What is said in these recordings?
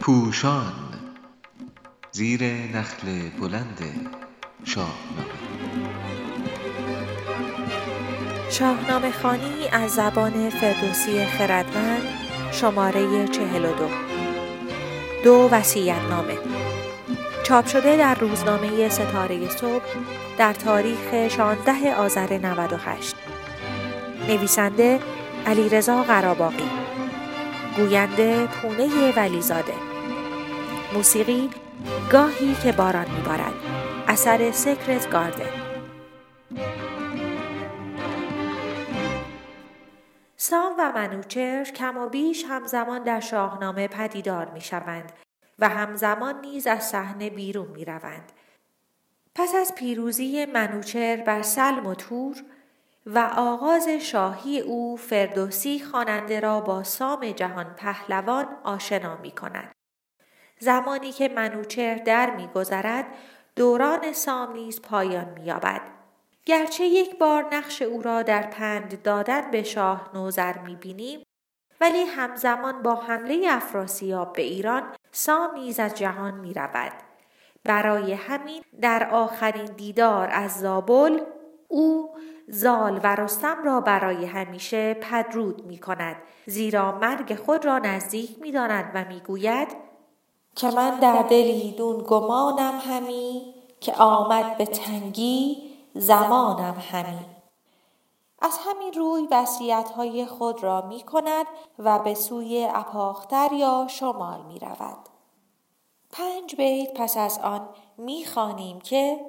پوشان زیر نخل بلند شاهنامه. شاهنامه خانی از زبان فردوسی خردمند شماره چهل و دو. دو وسیعت نامه چاپ شده در روزنامه ستاره صبح در تاریخ 16 آذر 98 نویسنده علیرضا قراباقی. گوینده پونه ولیزاده. موسیقی گاهی که باران میبارد. اثر سکرت گاردن سام و منوچهر کم و بیش همزمان در شاهنامه پدیدار می شوند و همزمان نیز از صحنه بیرون می روند. پس از پیروزی منوچهر بر سلم و تور و آغاز شاهی او فردوسی خواننده را با سام جهان پهلوان آشنا می کند. زمانی که منوچهر در میگذرد دوران سام نیز پایان مییابد گرچه یک بار نقش او را در پند دادن به شاه نوذر می‌بینیم ولی همزمان با حمله افراسیاب به ایران سام نیز از جهان می‌رود برای همین در آخرین دیدار از زابل او زال و رستم را برای همیشه پدرود می کند زیرا مرگ خود را نزدیک می داند و می گوید که من در دلی دون گمانم همی که آمد به تنگی زمانم همی از همین روی وسیعت خود را می کند و به سوی اپاختر یا شمال می رود. پنج بیت پس از آن می خانیم که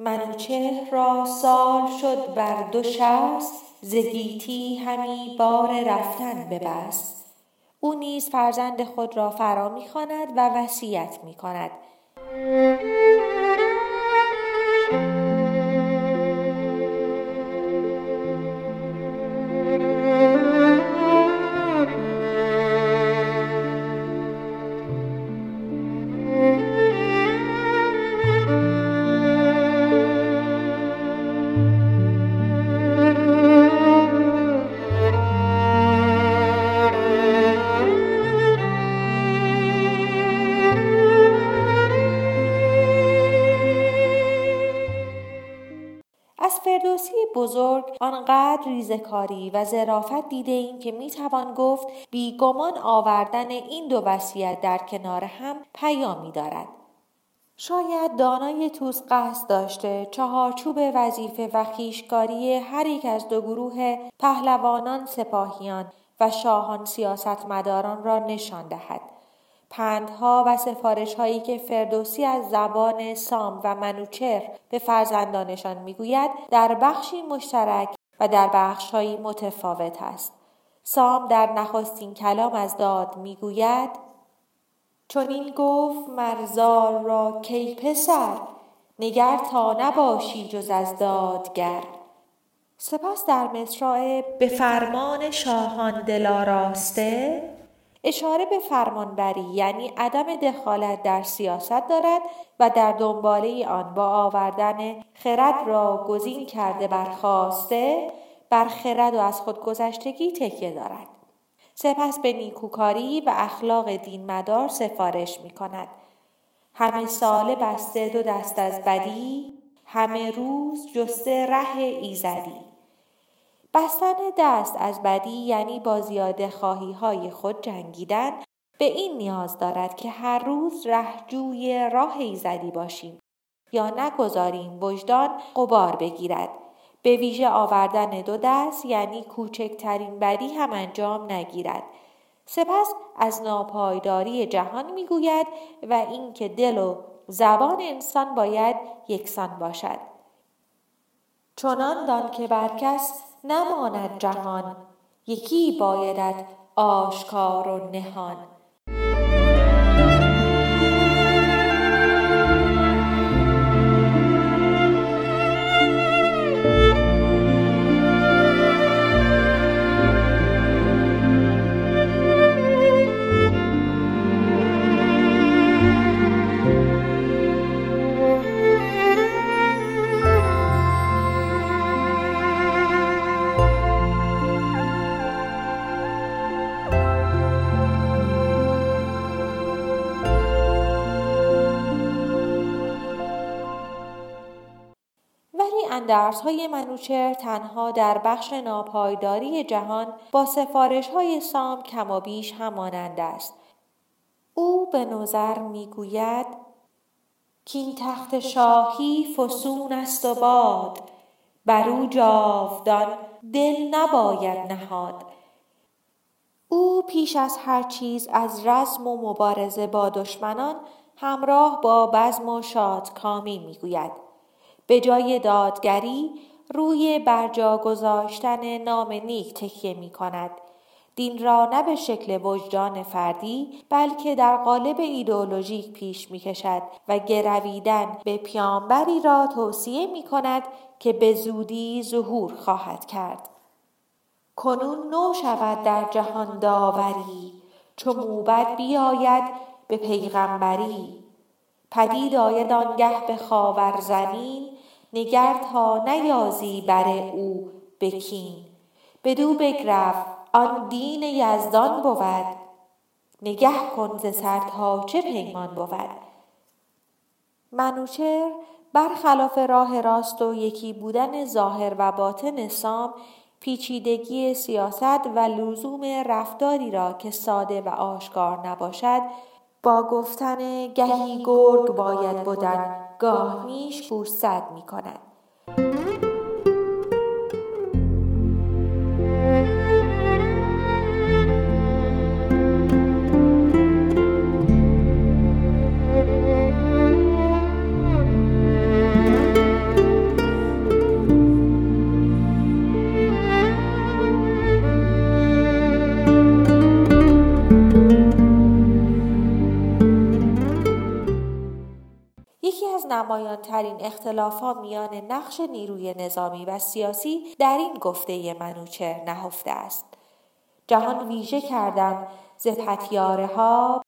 منوچهر را سال شد بر دو شست زگیتی همی بار رفتن ببست. او نیز فرزند خود را فرا می‌خواند و وصیت می‌کند. بزرگ آنقدر ریزکاری و ظرافت دیده ایم که می‌توان گفت بیگمان آوردن این دو وصیت در کنار هم پیامی دارد. شاید دانای توس قصد داشته چهارچوب وظیفه و خیشکاری هر یک از دو گروه پهلوانان سپاهیان و شاهان سیاستمداران را نشان دهد. پندها و سفارش هایی که فردوسی از زبان سام و منوچر به فرزندانشان می‌گوید در بخشی مشترک و در بخشهایی متفاوت است. سام در نخستین کلام از داد می‌گوید چون این گفت مرزار را کی پسر نگر تا نباشی جز از دادگر سپس در مصرع به فرمان شاهان دلاراسته اشاره به فرمانبری یعنی عدم دخالت در سیاست دارد و در دنباله آن با آوردن خرد را گزین کرده برخواسته بر خرد و از خودگذشتگی تکیه دارد. سپس به نیکوکاری و اخلاق دین مدار سفارش می کند. همه ساله بسته دو دست از بدی همه روز جسته ره ایزدی بستن دست از بدی یعنی با زیاده خواهی های خود جنگیدن به این نیاز دارد که هر روز رهجوی راه ایزدی باشیم یا نگذاریم وجدان قبار بگیرد. به ویژه آوردن دو دست یعنی کوچکترین بدی هم انجام نگیرد. سپس از ناپایداری جهان می‌گوید و اینکه دل و زبان انسان باید یکسان باشد. چنان دان که بر کس نماند جهان یکی بایدت آشکار و نهان. اندرس های منوچر تنها در بخش ناپایداری جهان با سفارش های سام کم و بیش همانند است. او به نظر می گوید کین تخت شاهی فسون است و باد بر او جاودان دل نباید نهاد او پیش از هر چیز از رزم و مبارزه با دشمنان همراه با بزم و شادکامی می‌گوید به جای دادگری روی برجا گذاشتن نام نیک تکیه می کند. دین را نه به شکل وجدان فردی بلکه در قالب ایدئولوژیک پیش می کشد و گرویدن به پیامبری را توصیه می کند که به زودی ظهور خواهد کرد. کنون نو شود در جهان داوری چو موبد بیاید به پیغمبری پدید آید آنگه به خاور زمین نگر تا نیازی بر او بکین. بدو بگرفت آن دین یزدان بود. نگه کن ز سر تا چه پیمان بود؟ منوچر برخلاف راه راست و یکی بودن ظاهر و باطن سام پیچیدگی سیاست و لزوم رفتاری را که ساده و آشکار نباشد با گفتن گهی گرگ باید بودن گاه میش گوشزد می کند. ترین اختلافات میان نقش نیروی نظامی و سیاسی در این گفته منوچهر نهفته است. جهان ویژه کردم ز پتیاره ها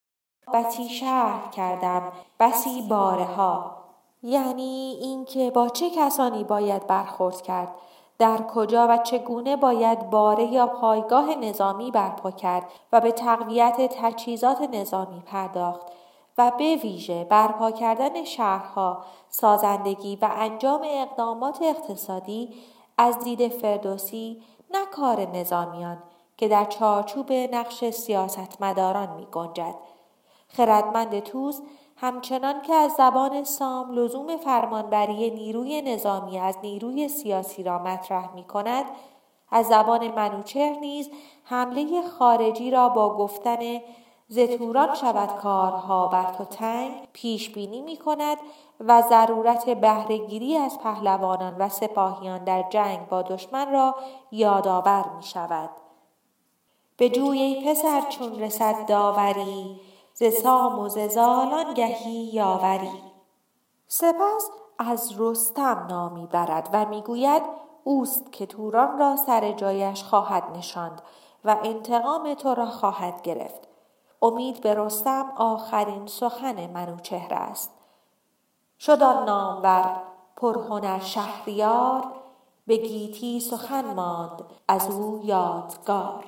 بسی شهر کردم بسی باره ها یعنی اینکه با چه کسانی باید برخورد کرد؟ در کجا و چگونه باید باره یا پایگاه نظامی برپا کرد و به تقویت تجهیزات نظامی پرداخت؟ و به ویژه برپا کردن شهرها، سازندگی و انجام اقدامات اقتصادی از دید فردوسی نه کار نظامیان که در چارچوب نقش سیاستمداران می گنجد. خردمند توز همچنان که از زبان سام لزوم فرمانبری نیروی نظامی از نیروی سیاسی را مطرح می کند، از زبان منوچهر نیز حمله خارجی را با گفتن زتوران شود کارها بر تو تنگ پیش بینی می کند و ضرورت بهرهگیری از پهلوانان و سپاهیان در جنگ با دشمن را یادآور می شود. به جوی پسر چون رسد داوری ز سام و زالان گهی یاوری سپس از رستم نامی برد و می‌گوید اوست که توران را سر جایش خواهد نشاند و انتقام تو را خواهد گرفت امید به رستم آخرین سخن منوچهر است. شد آن نامور پرهنر شهریار به گیتی سخن ماند از او یادگار.